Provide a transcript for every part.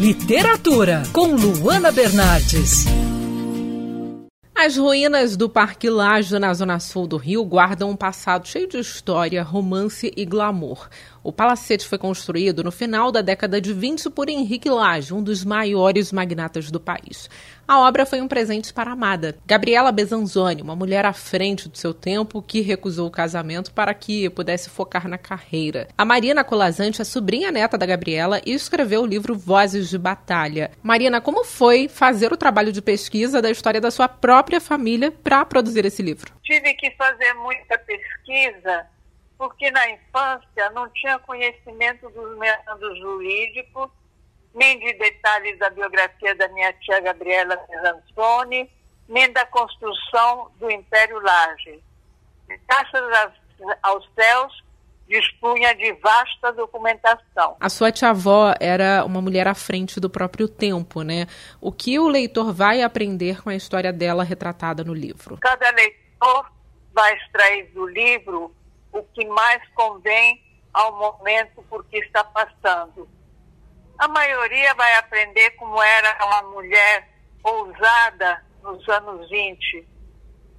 Literatura, com Luana Bernardes. As ruínas do Parque Laje, na zona sul do Rio, guardam um passado cheio de história, romance e glamour. O palacete foi construído no final da década de 20 por Henrique Lage, um dos maiores magnatas do país. A obra foi um presente para a amada, Gabriela Bezanzoni, uma mulher à frente do seu tempo que recusou o casamento para que pudesse focar na carreira. A Marina Colazante é sobrinha neta da Gabriela e escreveu o livro Vozes de Batalha. Marina, como foi fazer o trabalho de pesquisa da história da sua própria família para produzir esse livro? Tive que fazer muita pesquisa porque na infância não tinha conhecimento dos métodos jurídicos, nem de detalhes da biografia da minha tia Gabriela Zanzoni, nem da construção do Império Laje. Graças aos céus, dispunha de vasta documentação. A sua tia-avó era uma mulher à frente do próprio tempo, né? O que o leitor vai aprender com a história dela retratada no livro? Cada leitor vai extrair do livro o que mais convém ao momento por que está passando. A maioria vai aprender como era uma mulher ousada nos anos 20,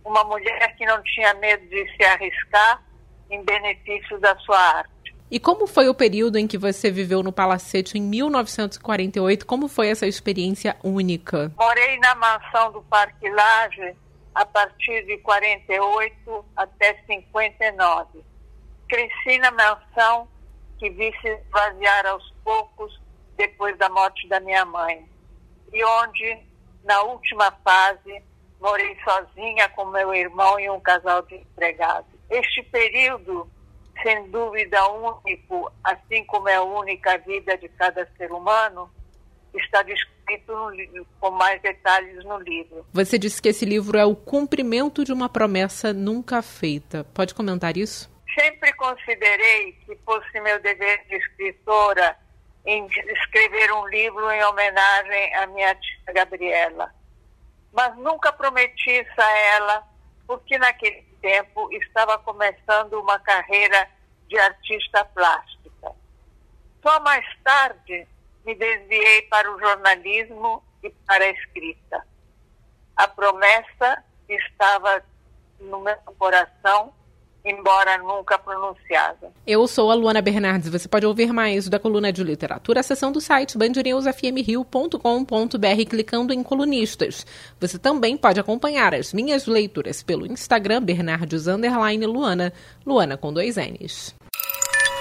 uma mulher que não tinha medo de se arriscar em benefício da sua arte. E como foi o período em que você viveu no Palacete em 1948? Como foi essa experiência única? Morei na mansão do Parque Laje a partir de 48 até 59. Cresci na mansão que vi se esvaziar aos poucos depois da morte da minha mãe. E onde, na última fase, morei sozinha com meu irmão e um casal de empregados. Este período, sem dúvida único, assim como é a única vida de cada ser humano, está descrito no, com mais detalhes no livro. Você disse que esse livro é o cumprimento de uma promessa nunca feita. Pode comentar isso? Sempre considerei que fosse meu dever de escritora em escrever um livro em homenagem à minha tia Gabriela. Mas nunca prometi isso a ela, porque naquele tempo estava começando uma carreira de artista plástica. Só mais tarde me desviei para o jornalismo e para a escrita. A promessa estava no meu coração, embora nunca pronunciada. Eu sou a Luana Bernardes. Você pode ouvir mais da coluna de literatura acessando do site bandnewsfmrio.com.br clicando em colunistas. Você também pode acompanhar as minhas leituras pelo Instagram Bernardes Luana, Luana com dois N's.